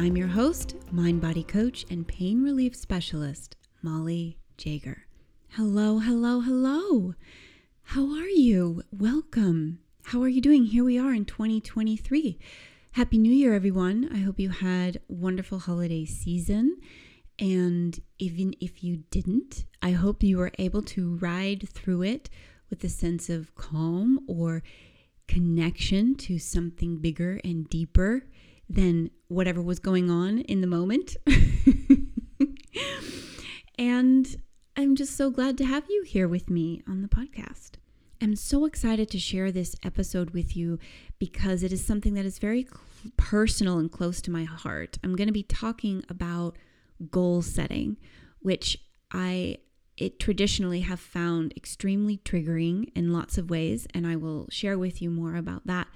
I'm your host, mind body coach, and pain relief specialist, Molly Jager. Hello, hello, hello. How are you? Welcome. How are you doing? Here we are in 2023. Happy New Year, everyone. I hope you had wonderful holiday season. And even if you didn't, I hope you were able to ride through it with a sense of calm or connection to something bigger and deeper than whatever was going on in the moment. and I'm just so glad to have you here with me on the podcast. I'm so excited to share this episode with you because it is something that is very personal and close to my heart. I'm going to be talking about goal setting, which I it traditionally have found extremely triggering in lots of ways, and I will share with you more about that.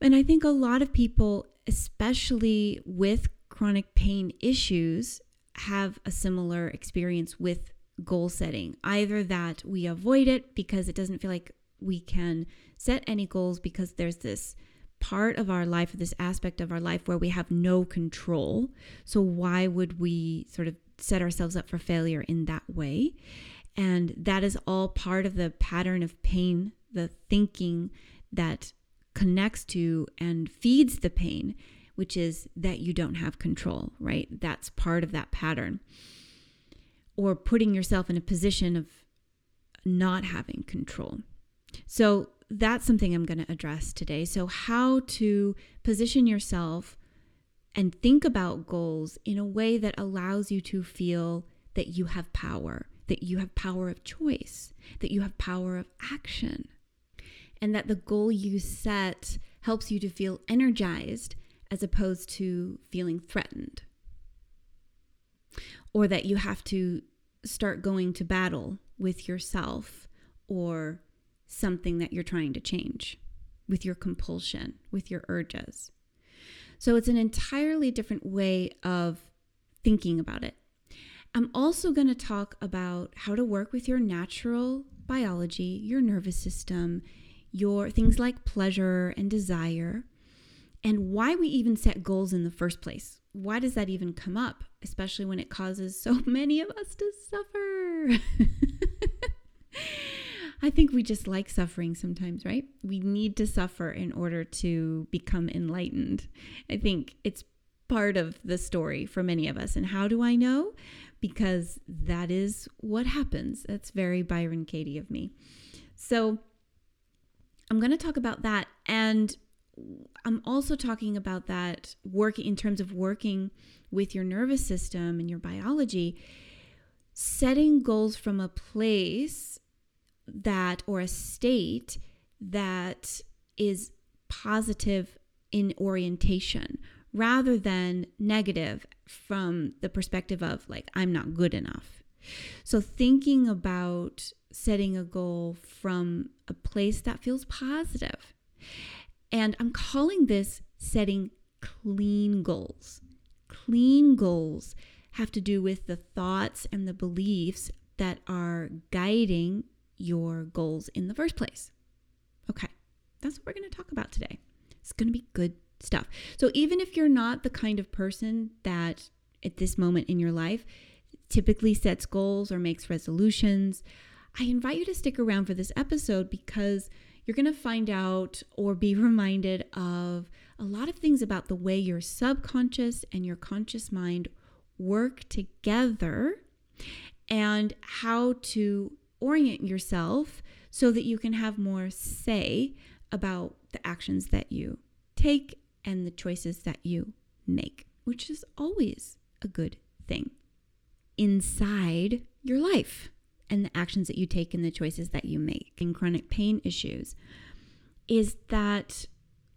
And I think a lot of people, especially with chronic pain issues, have a similar experience with goal setting. Either that we avoid it because it doesn't feel like we can set any goals because there's this part of our life, this aspect of our life where we have no control. So, why would we sort of set ourselves up for failure in that way. And that is all part of the pattern of pain, the thinking that connects to and feeds the pain, which is that you don't have control, right? That's part of that pattern. Or putting yourself in a position of not having control. So that's something I'm going to address today. So, how to position yourself and think about goals in a way that allows you to feel that you have power, that you have power of choice, that you have power of action, and that the goal you set helps you to feel energized as opposed to feeling threatened. Or that you have to start going to battle with yourself or something that you're trying to change, with your compulsion, with your urges. So it's an entirely different way of thinking about it. I'm also going to talk about how to work with your natural biology, your nervous system, your things like pleasure and desire, and why we even set goals in the first place. Why does that even come up, especially when it causes so many of us to suffer? I think we just like suffering sometimes, right? We need to suffer in order to become enlightened. I think it's part of the story for many of us. And how do I know? Because that is what happens. That's very Byron Katie of me. So I'm going to talk about that. And I'm also talking about that working in terms of working with your nervous system and your biology, setting goals from a place that or a state that is positive in orientation rather than negative from the perspective of like I'm not good enough. So thinking about setting a goal from a place that feels positive. And I'm calling this setting clean goals. Clean goals have to do with the thoughts and the beliefs that are guiding your goals in the first place. Okay, that's what we're going to talk about today. It's going to be good stuff. So, even if you're not the kind of person that at this moment in your life typically sets goals or makes resolutions, I invite you to stick around for this episode because you're going to find out or be reminded of a lot of things about the way your subconscious and your conscious mind work together and how to orient yourself so that you can have more say about the actions that you take and the choices that you make, which is always a good thing inside your life and the actions that you take and the choices that you make in chronic pain issues is that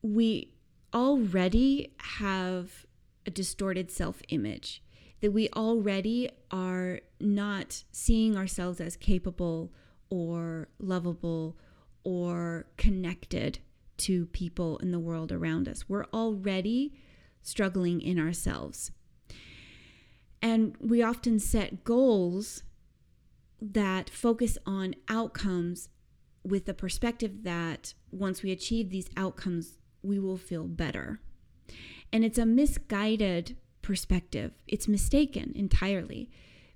we already have a distorted self image, that we already are not seeing ourselves as capable or lovable or connected to people in the world around us. We're already struggling in ourselves. And we often set goals that focus on outcomes with the perspective that once we achieve these outcomes, we will feel better. And it's a misguided perspective. It's mistaken entirely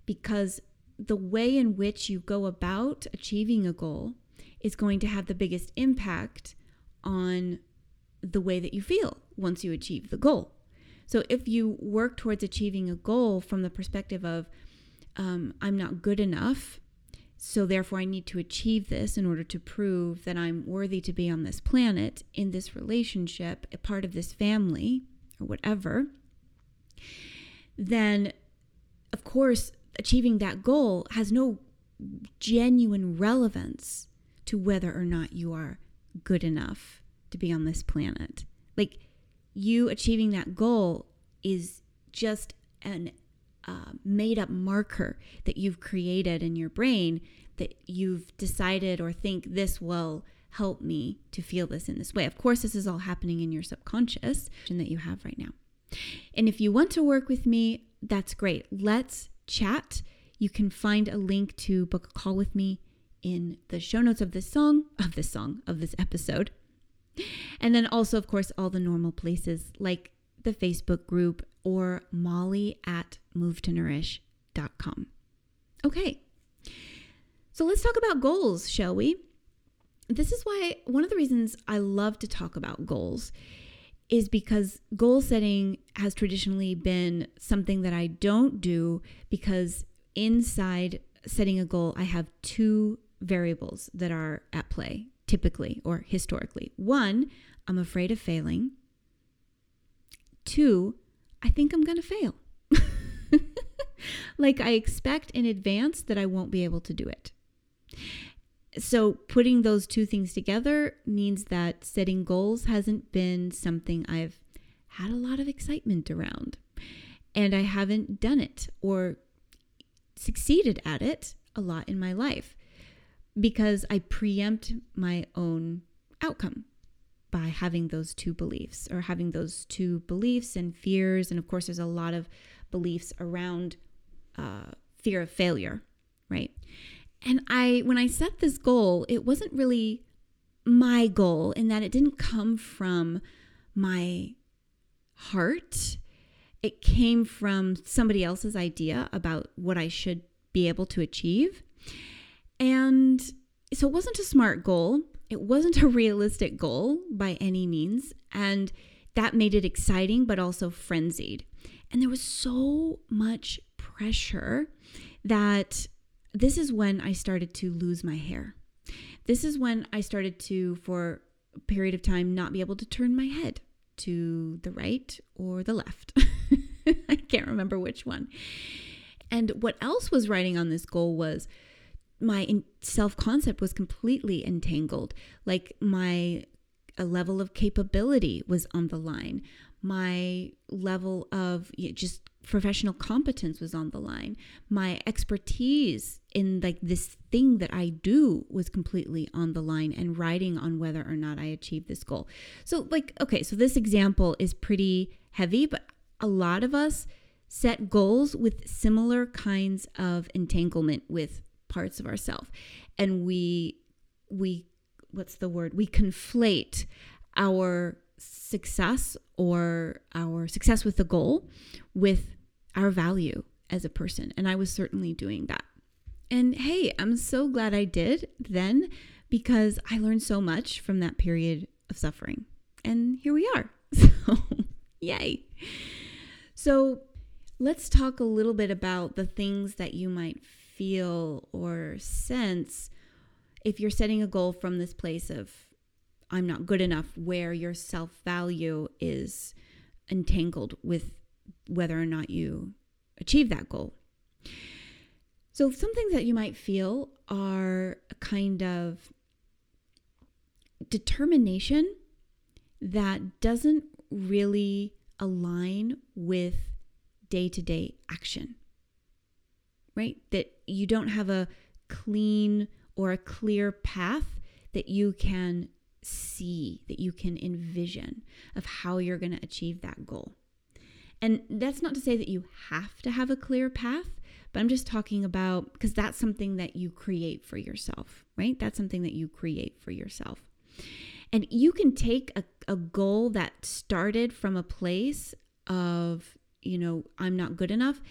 because the way in which you go about achieving a goal is going to have the biggest impact on the way that you feel once you achieve the goal. So if you work towards achieving a goal from the perspective of, um, I'm not good enough, so therefore I need to achieve this in order to prove that I'm worthy to be on this planet, in this relationship, a part of this family, or whatever, then of course achieving that goal has no genuine relevance to whether or not you are good enough to be on this planet. Like you achieving that goal is just an uh, made up marker that you've created in your brain that you've decided or think this will help me to feel this in this way. Of course, this is all happening in your subconscious that you have right now. And if you want to work with me, that's great. Let's chat. You can find a link to book a call with me in the show notes of this song, of this song, of this episode. And then also, of course, all the normal places like the Facebook group or molly at movetonourish.com. Okay, so let's talk about goals, shall we? This is why one of the reasons I love to talk about goals is because goal setting has traditionally been something that I don't do because inside setting a goal, I have two variables that are at play, typically or historically. One, I'm afraid of failing. Two, I think I'm going to fail. like I expect in advance that I won't be able to do it. So, putting those two things together means that setting goals hasn't been something I've had a lot of excitement around. And I haven't done it or succeeded at it a lot in my life because I preempt my own outcome by having those two beliefs or having those two beliefs and fears. And of course, there's a lot of beliefs around uh, fear of failure, right? And I, when I set this goal, it wasn't really my goal in that it didn't come from my heart. It came from somebody else's idea about what I should be able to achieve. And so it wasn't a smart goal. It wasn't a realistic goal by any means. And that made it exciting, but also frenzied. And there was so much pressure that this is when I started to lose my hair. This is when I started to, for a period of time, not be able to turn my head to the right or the left. I can't remember which one. And what else was writing on this goal was my self concept was completely entangled. Like my a level of capability was on the line. My level of just professional competence was on the line. My expertise in like this thing that I do was completely on the line and riding on whether or not I achieved this goal. So like okay, so this example is pretty heavy, but a lot of us set goals with similar kinds of entanglement with parts of ourselves. And we we what's the word? We conflate our success or our success with the goal with our value as a person. And I was certainly doing that. And hey, I'm so glad I did then because I learned so much from that period of suffering. And here we are. So, yay. So, let's talk a little bit about the things that you might feel or sense if you're setting a goal from this place of I'm not good enough, where your self value is entangled with whether or not you achieve that goal. So, some things that you might feel are a kind of determination that doesn't really align with day to day action, right? That you don't have a clean or a clear path that you can see, that you can envision of how you're going to achieve that goal. And that's not to say that you have to have a clear path, but I'm just talking about because that's something that you create for yourself, right? That's something that you create for yourself. And you can take a, a goal that started from a place of, you know, I'm not good enough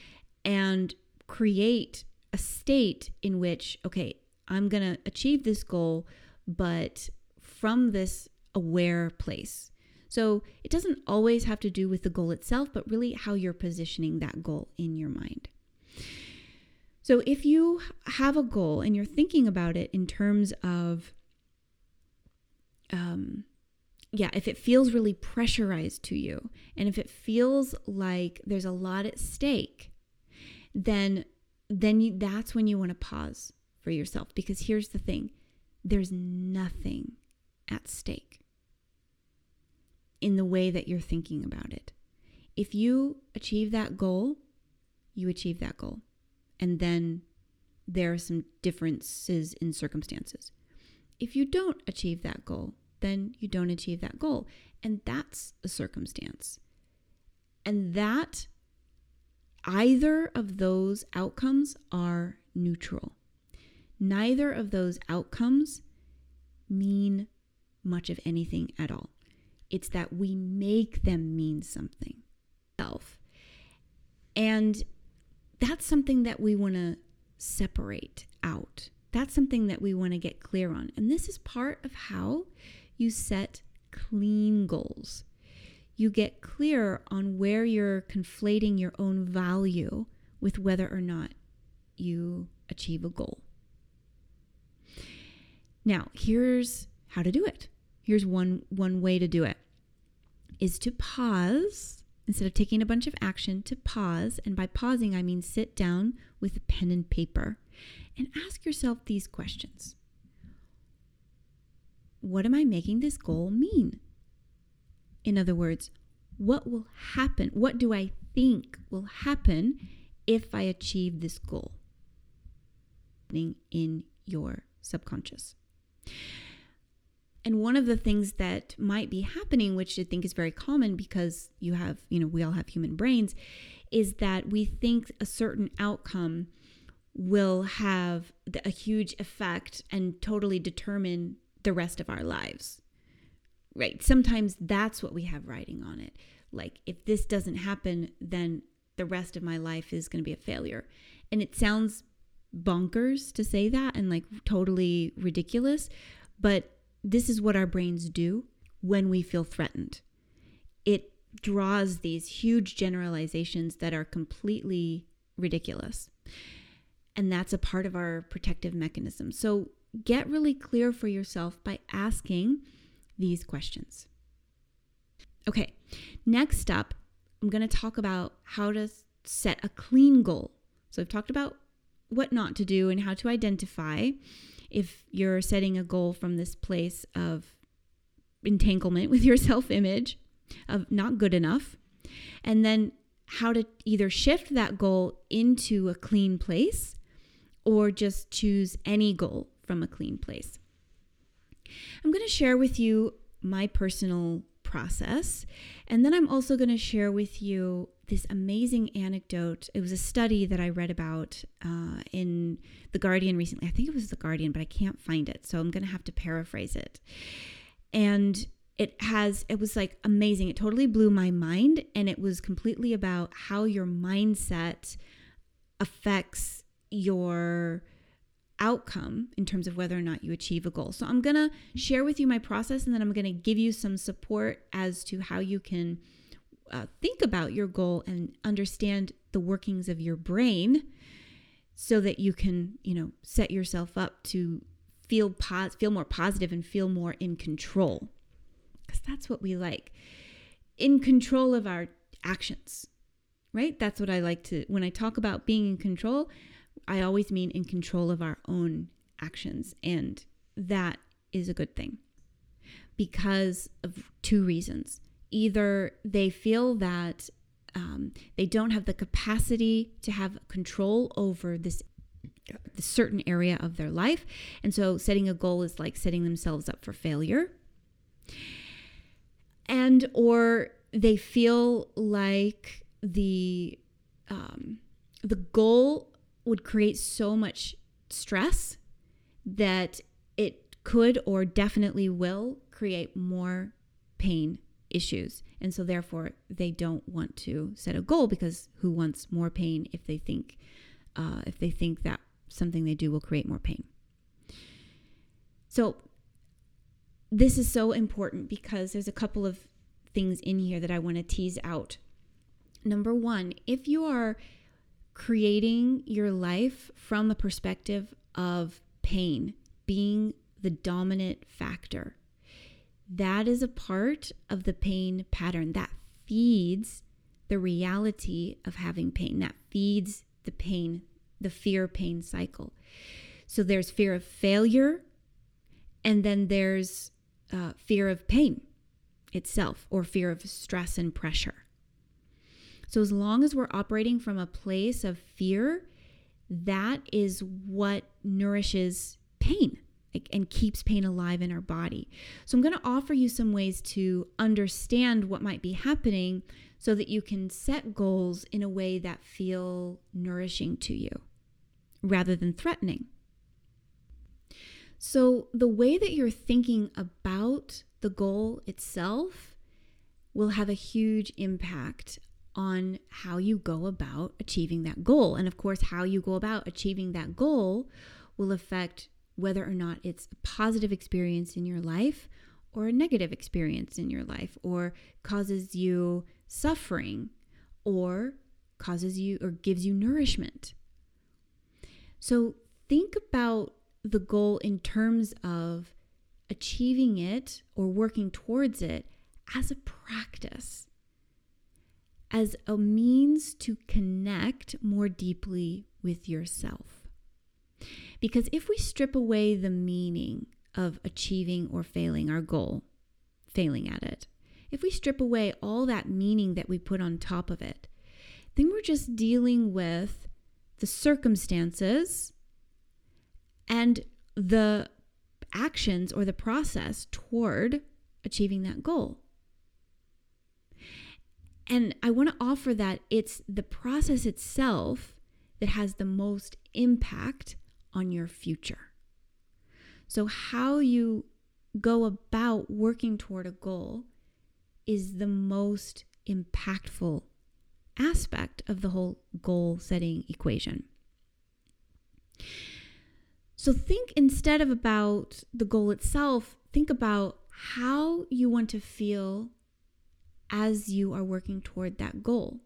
and create a state in which, okay, I'm going to achieve this goal, but from this aware place. So it doesn't always have to do with the goal itself, but really how you're positioning that goal in your mind. So if you have a goal and you're thinking about it in terms of, um, yeah, if it feels really pressurized to you and if it feels like there's a lot at stake, then then you, that's when you want to pause for yourself because here's the thing there's nothing at stake in the way that you're thinking about it. If you achieve that goal, you achieve that goal. And then there are some differences in circumstances. If you don't achieve that goal, then you don't achieve that goal. And that's a circumstance. And that either of those outcomes are neutral. Neither of those outcomes mean much of anything at all. It's that we make them mean something. Self. And that's something that we want to separate out. That's something that we want to get clear on. And this is part of how you set clean goals. You get clear on where you're conflating your own value with whether or not you achieve a goal. Now, here's how to do it. Here's one one way to do it is to pause instead of taking a bunch of action to pause and by pausing I mean sit down with a pen and paper and ask yourself these questions. What am I making this goal mean? In other words, what will happen? What do I think will happen if I achieve this goal? In your subconscious. And one of the things that might be happening, which I think is very common because you have, you know, we all have human brains, is that we think a certain outcome will have a huge effect and totally determine the rest of our lives. Right? Sometimes that's what we have writing on it. Like, if this doesn't happen, then the rest of my life is going to be a failure. And it sounds bonkers to say that and like totally ridiculous, but this is what our brains do when we feel threatened. It draws these huge generalizations that are completely ridiculous. And that's a part of our protective mechanism. So get really clear for yourself by asking these questions. Okay, next up, I'm going to talk about how to set a clean goal. So I've talked about what not to do and how to identify if you're setting a goal from this place of entanglement with your self image, of not good enough, and then how to either shift that goal into a clean place or just choose any goal from a clean place. I'm going to share with you my personal process, and then I'm also going to share with you this amazing anecdote. It was a study that I read about uh, in The Guardian recently. I think it was The Guardian, but I can't find it. So I'm going to have to paraphrase it. And it has, it was like amazing. It totally blew my mind. And it was completely about how your mindset affects your outcome in terms of whether or not you achieve a goal. So I'm going to share with you my process and then I'm going to give you some support as to how you can uh, think about your goal and understand the workings of your brain so that you can, you know, set yourself up to feel pos- feel more positive and feel more in control. Cuz that's what we like. In control of our actions. Right? That's what I like to when I talk about being in control, I always mean in control of our own actions and that is a good thing. Because of two reasons either they feel that um, they don't have the capacity to have control over this certain area of their life. And so setting a goal is like setting themselves up for failure. And or they feel like the um, the goal would create so much stress that it could or definitely will create more pain issues. And so therefore they don't want to set a goal because who wants more pain if they think uh, if they think that something they do will create more pain. So this is so important because there's a couple of things in here that I want to tease out. Number 1, if you are creating your life from the perspective of pain being the dominant factor, that is a part of the pain pattern that feeds the reality of having pain, that feeds the pain, the fear pain cycle. So there's fear of failure, and then there's uh, fear of pain itself, or fear of stress and pressure. So as long as we're operating from a place of fear, that is what nourishes pain and keeps pain alive in our body. So, I'm going to offer you some ways to understand what might be happening so that you can set goals in a way that feel nourishing to you rather than threatening. So, the way that you're thinking about the goal itself will have a huge impact on how you go about achieving that goal. And of course, how you go about achieving that goal will affect whether or not it's a positive experience in your life or a negative experience in your life or causes you suffering or causes you or gives you nourishment. So think about the goal in terms of achieving it or working towards it as a practice, as a means to connect more deeply with yourself. Because if we strip away the meaning of achieving or failing our goal, failing at it, if we strip away all that meaning that we put on top of it, then we're just dealing with the circumstances and the actions or the process toward achieving that goal. And I want to offer that it's the process itself that has the most impact on your future. So, how you go about working toward a goal is the most impactful aspect of the whole goal setting equation. So, think instead of about the goal itself, think about how you want to feel as you are working toward that goal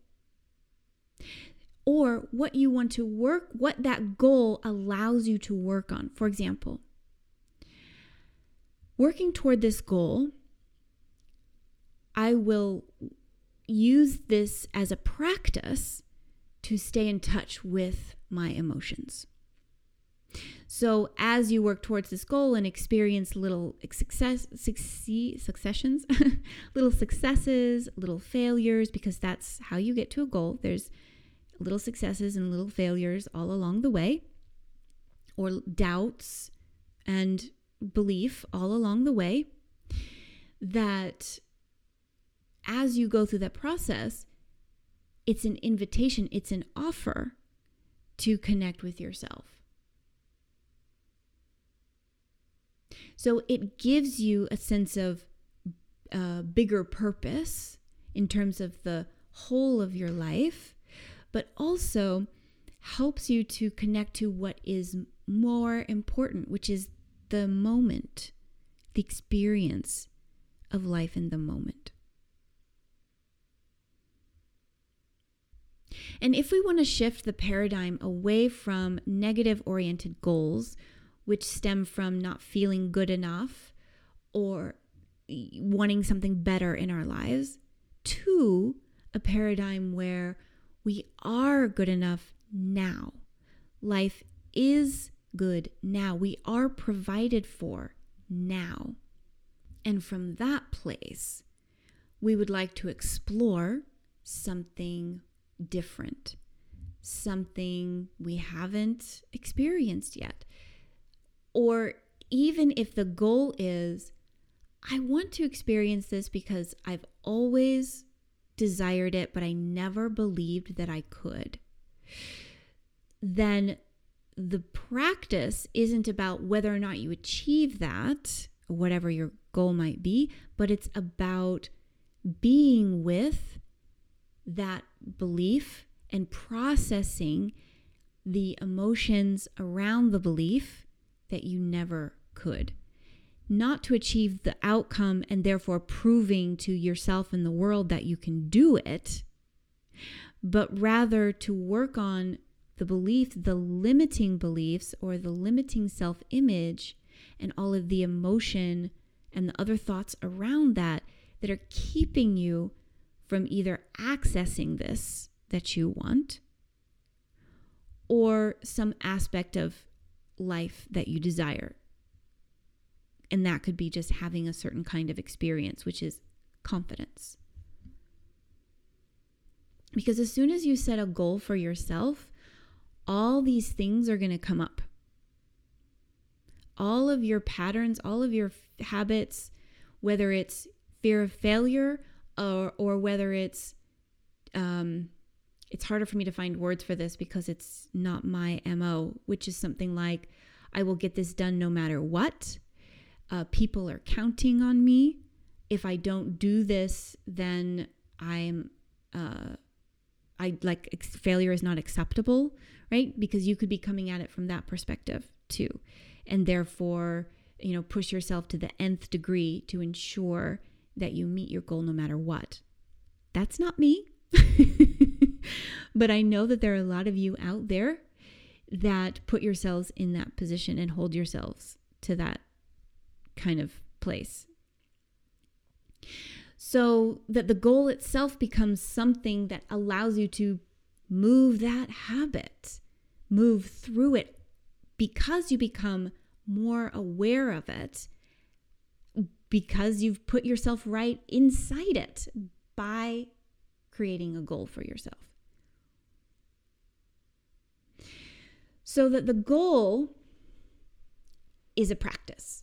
or what you want to work, what that goal allows you to work on. For example, working toward this goal, I will use this as a practice to stay in touch with my emotions. So, as you work towards this goal and experience little success, succeed, successions, little successes, little failures, because that's how you get to a goal. There's little successes and little failures all along the way, or doubts and belief all along the way, that as you go through that process, it's an invitation, it's an offer to connect with yourself. So it gives you a sense of uh, bigger purpose in terms of the whole of your life but also helps you to connect to what is more important, which is the moment, the experience of life in the moment. And if we want to shift the paradigm away from negative oriented goals, which stem from not feeling good enough or wanting something better in our lives, to a paradigm where we are good enough now. Life is good now. We are provided for now. And from that place, we would like to explore something different, something we haven't experienced yet. Or even if the goal is, I want to experience this because I've always desired it, but I never believed that I could, then the practice isn't about whether or not you achieve that, whatever your goal might be, but it's about being with that belief and processing the emotions around the belief that you never could. Not to achieve the outcome and therefore proving to yourself and the world that you can do it, but rather to work on the belief, the limiting beliefs or the limiting self image, and all of the emotion and the other thoughts around that that are keeping you from either accessing this that you want or some aspect of life that you desire. And that could be just having a certain kind of experience, which is confidence. Because as soon as you set a goal for yourself, all these things are going to come up. All of your patterns, all of your f- habits, whether it's fear of failure or, or whether it's, um, it's harder for me to find words for this because it's not my MO, which is something like, I will get this done no matter what. Uh, people are counting on me. If I don't do this, then I'm, uh, I like ex- failure is not acceptable, right? Because you could be coming at it from that perspective too. And therefore, you know, push yourself to the nth degree to ensure that you meet your goal no matter what. That's not me. but I know that there are a lot of you out there that put yourselves in that position and hold yourselves to that kind of place. So that the goal itself becomes something that allows you to move that habit, move through it because you become more aware of it, because you've put yourself right inside it by creating a goal for yourself. So that the goal is a practice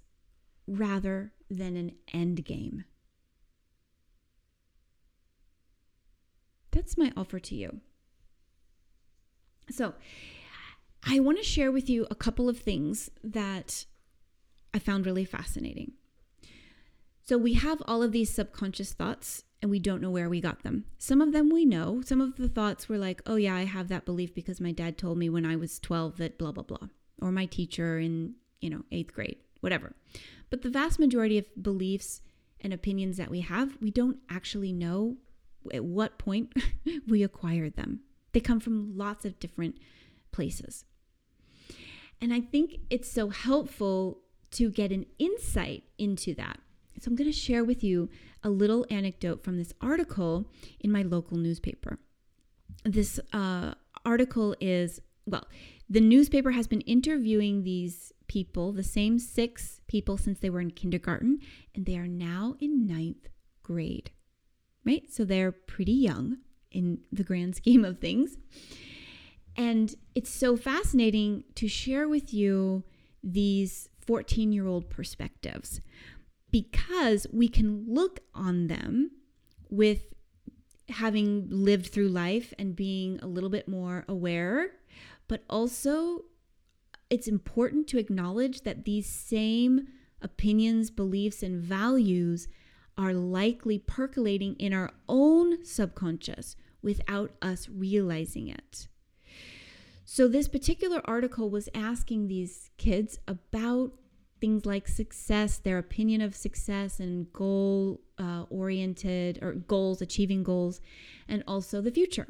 rather than an end game. That's my offer to you. So, I want to share with you a couple of things that I found really fascinating. So, we have all of these subconscious thoughts and we don't know where we got them. Some of them we know. Some of the thoughts were like, oh, yeah, I have that belief because my dad told me when I was 12 that blah, blah, blah, or my teacher in, you know, eighth grade, whatever. But the vast majority of beliefs and opinions that we have, we don't actually know at what point we acquired them. They come from lots of different places. And I think it's so helpful to get an insight into that. So I'm going to share with you a little anecdote from this article in my local newspaper. This uh, article is, well, the newspaper has been interviewing these people, the same six people since they were in kindergarten, and they are now in ninth grade, right? So they're pretty young in the grand scheme of things. And it's so fascinating to share with you these 14 year old perspectives because we can look on them with having lived through life and being a little bit more aware, but also it's important to acknowledge that these same opinions, beliefs, and values are likely percolating in our own subconscious without us realizing it. So, this particular article was asking these kids about things like success, their opinion of success and goal uh, oriented or goals, achieving goals, and also the future.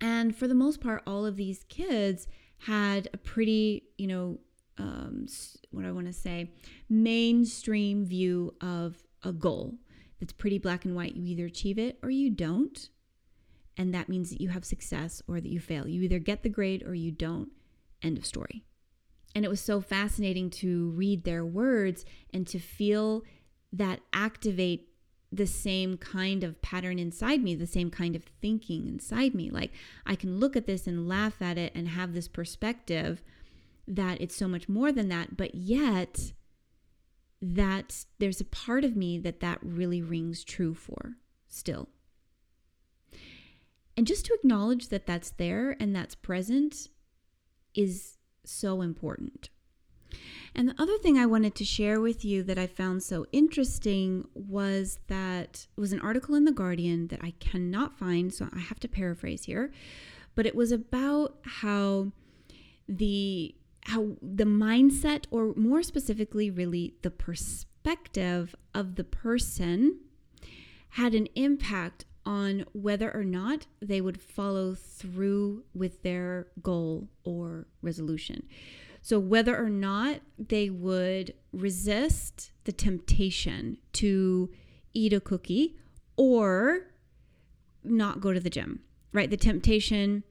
And for the most part, all of these kids had a pretty, you know, um, what I want to say, mainstream view of a goal that's pretty black and white. You either achieve it or you don't. And that means that you have success or that you fail. You either get the grade or you don't. End of story. And it was so fascinating to read their words and to feel that activate the same kind of pattern inside me, the same kind of thinking inside me. Like I can look at this and laugh at it and have this perspective that it's so much more than that, but yet that there's a part of me that that really rings true for still. And just to acknowledge that that's there and that's present is so important. And the other thing I wanted to share with you that I found so interesting was that was an article in The Guardian that I cannot find, so I have to paraphrase here. But it was about how the how the mindset or more specifically really the perspective of the person had an impact on whether or not they would follow through with their goal or resolution. So, whether or not they would resist the temptation to eat a cookie or not go to the gym, right? The temptation,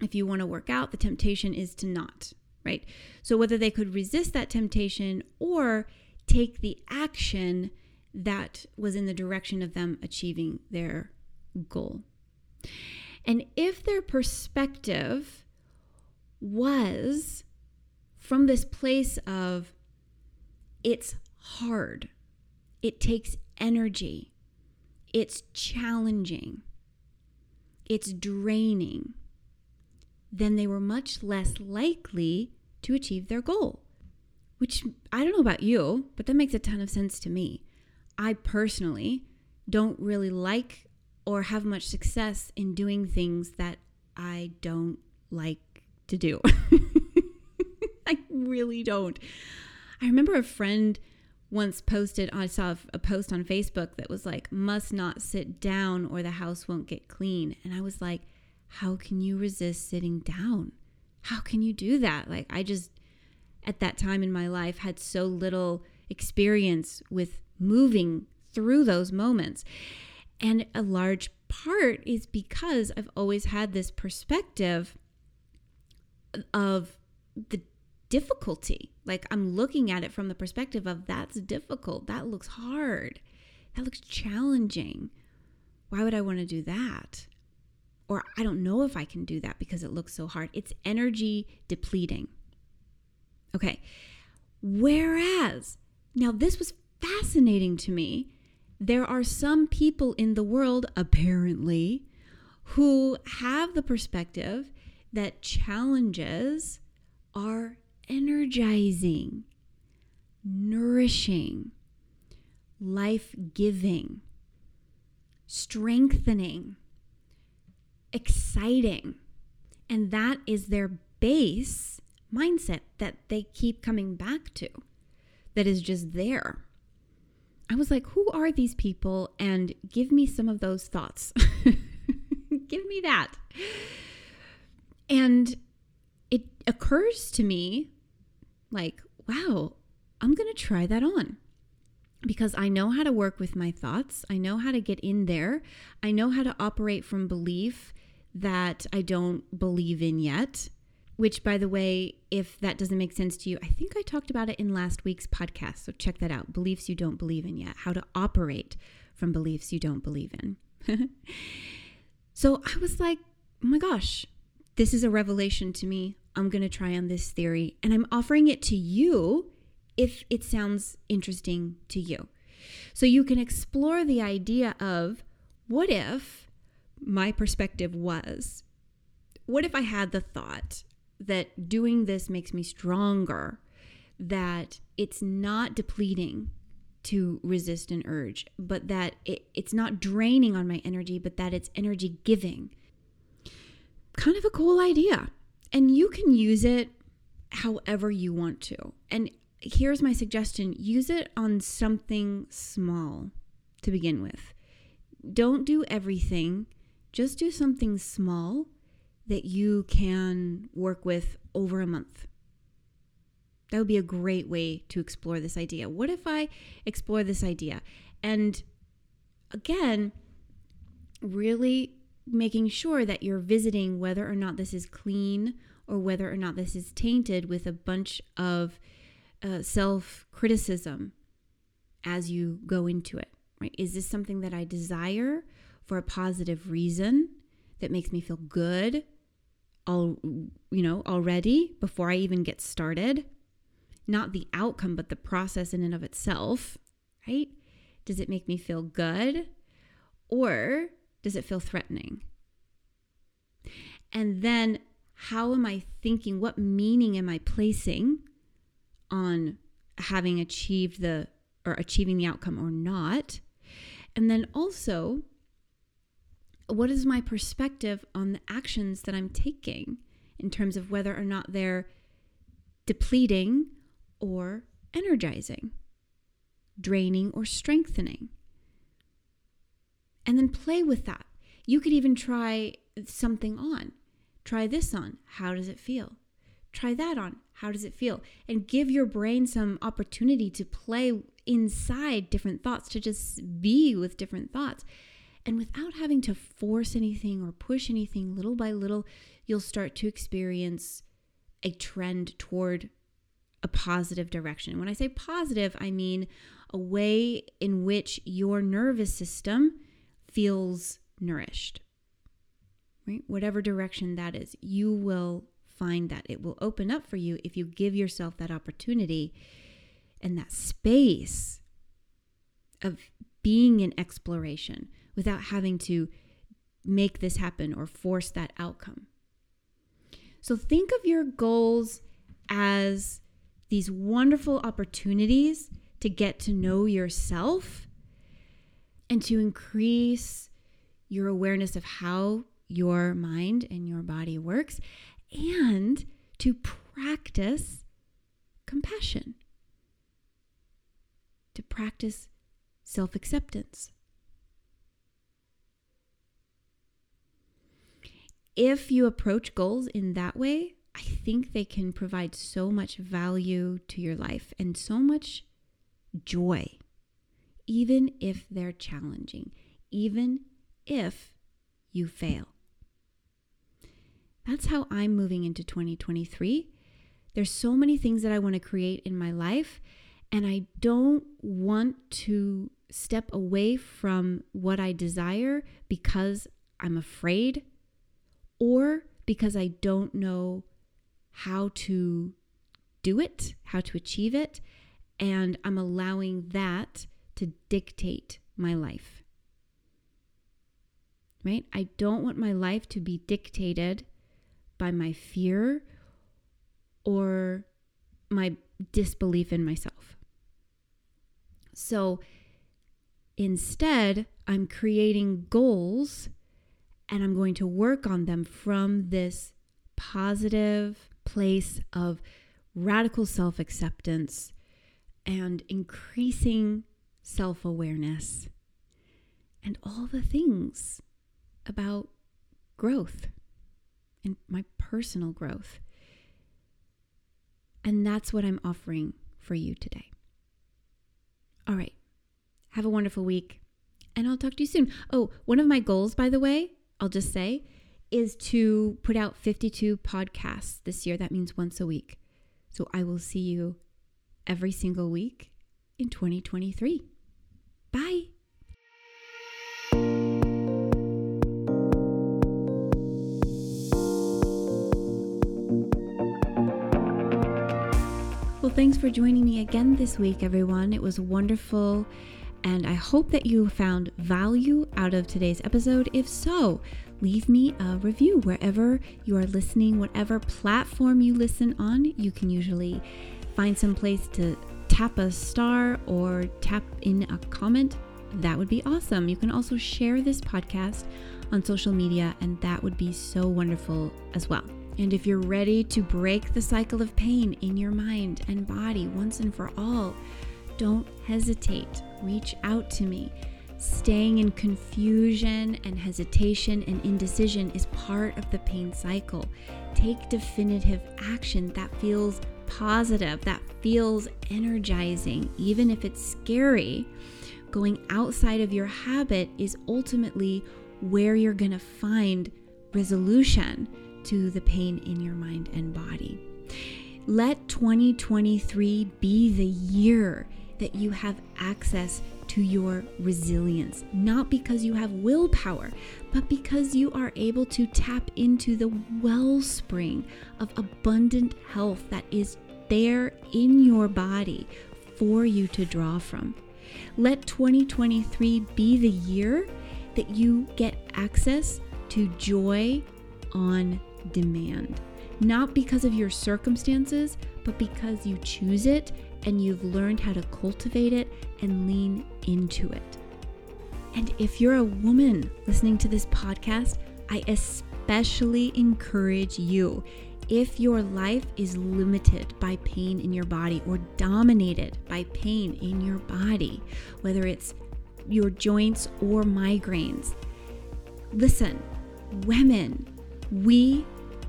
if you want to work out, the temptation is to not, right? So, whether they could resist that temptation or take the action that was in the direction of them achieving their goal. And if their perspective was from this place of it's hard, it takes energy, it's challenging, it's draining, then they were much less likely to achieve their goal. Which I don't know about you, but that makes a ton of sense to me. I personally don't really like or have much success in doing things that I don't like to do. I really don't. I remember a friend once posted, I saw a post on Facebook that was like, must not sit down or the house won't get clean. And I was like, how can you resist sitting down? How can you do that? Like, I just, at that time in my life, had so little experience with moving through those moments. And a large part is because I've always had this perspective of the difficulty. Like I'm looking at it from the perspective of that's difficult. That looks hard. That looks challenging. Why would I want to do that? Or I don't know if I can do that because it looks so hard. It's energy depleting. Okay. Whereas, now this was fascinating to me. There are some people in the world, apparently, who have the perspective that challenges are energizing, nourishing, life giving, strengthening, exciting. And that is their base mindset that they keep coming back to, that is just there. I was like, who are these people? And give me some of those thoughts. give me that. And it occurs to me like, wow, I'm going to try that on because I know how to work with my thoughts. I know how to get in there. I know how to operate from belief that I don't believe in yet. Which, by the way, if that doesn't make sense to you, I think I talked about it in last week's podcast. So check that out beliefs you don't believe in yet, how to operate from beliefs you don't believe in. so I was like, oh my gosh, this is a revelation to me. I'm going to try on this theory and I'm offering it to you if it sounds interesting to you. So you can explore the idea of what if my perspective was, what if I had the thought that doing this makes me stronger, that it's not depleting to resist an urge, but that it, it's not draining on my energy, but that it's energy giving. Kind of a cool idea and you can use it however you want to. And here's my suggestion use it on something small to begin with. Don't do everything, just do something small that you can work with over a month. That would be a great way to explore this idea. What if I explore this idea? And again, really making sure that you're visiting whether or not this is clean or whether or not this is tainted with a bunch of uh, self criticism as you go into it, Right? Is this something that I desire for a positive reason that makes me feel good all you know already before I even get started? Not the outcome, but the process in and of itself, right? Does it make me feel good? Or does it feel threatening? And then how am I thinking? What meaning am I placing on having achieved the or achieving the outcome or not? And then also, what is my perspective on the actions that I'm taking in terms of whether or not they're depleting or energizing, draining or strengthening? And then play with that. You could even try something on. Try this on. How does it feel? Try that on. How does it feel? And give your brain some opportunity to play inside different thoughts, to just be with different thoughts. And without having to force anything or push anything, little by little, you'll start to experience a trend toward a positive direction. When I say positive, I mean a way in which your nervous system feels nourished. Right? Whatever direction that is, you will find that it will open up for you if you give yourself that opportunity and that space of being in exploration without having to make this happen or force that outcome. So think of your goals as these wonderful opportunities to get to know yourself and to increase your awareness of how your mind and your body works and to practice compassion, to practice self acceptance. If you approach goals in that way, I think they can provide so much value to your life and so much joy, even if they're challenging, even if you fail. That's how I'm moving into 2023. There's so many things that I want to create in my life, and I don't want to step away from what I desire because I'm afraid or because I don't know how to do it, how to achieve it, and I'm allowing that to dictate my life. Right? I don't want my life to be dictated by my fear or my disbelief in myself. So instead, I'm creating goals and I'm going to work on them from this positive place of radical self acceptance and increasing self awareness and all the things about growth and my personal growth. And that's what I'm offering for you today. All right. Have a wonderful week. And I'll talk to you soon. Oh, one of my goals, by the way, I'll just say, is to put out 52 podcasts this year. That means once a week. So I will see you every single week in 2023. Bye. Well, thanks for joining me again this week, everyone. It was wonderful, and I hope that you found value out of today's episode. If so, leave me a review wherever you are listening, whatever platform you listen on. You can usually find some place to tap a star or tap in a comment. That would be awesome. You can also share this podcast on social media, and that would be so wonderful as well. And if you're ready to break the cycle of pain in your mind and body once and for all, don't hesitate. Reach out to me. Staying in confusion and hesitation and indecision is part of the pain cycle. Take definitive action that feels positive, that feels energizing, even if it's scary. Going outside of your habit is ultimately where you're going to find resolution to the pain in your mind and body. Let 2023 be the year that you have access to your resilience, not because you have willpower, but because you are able to tap into the wellspring of abundant health that is there in your body for you to draw from. Let 2023 be the year that you get access to joy on demand. Not because of your circumstances, but because you choose it and you've learned how to cultivate it and lean into it. And if you're a woman listening to this podcast, I especially encourage you if your life is limited by pain in your body or dominated by pain in your body, whether it's your joints or migraines, listen, women, we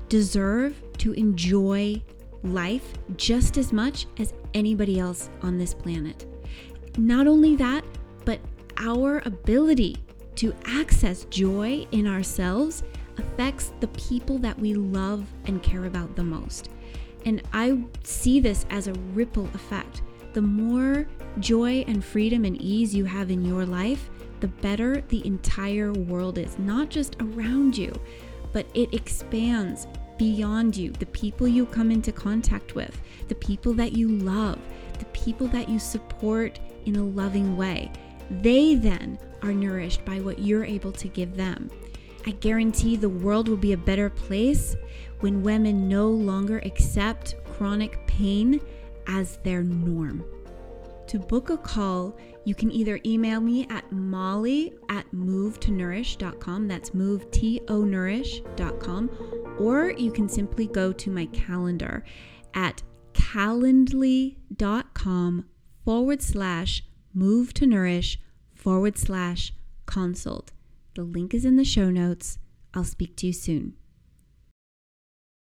deserve to enjoy life just as much as anybody else on this planet. Not only that, but our ability to access joy in ourselves affects the people that we love and care about the most. And I see this as a ripple effect. The more joy and freedom and ease you have in your life, the better the entire world is, not just around you, but it expands beyond you, the people you come into contact with, the people that you love, the people that you support in a loving way. They then are nourished by what you're able to give them. I guarantee the world will be a better place when women no longer accept chronic pain as their norm. To book a call, you can either email me at molly at movetonourish.com, that's move T O or you can simply go to my calendar at calendly.com forward slash move to nourish forward slash consult. The link is in the show notes. I'll speak to you soon.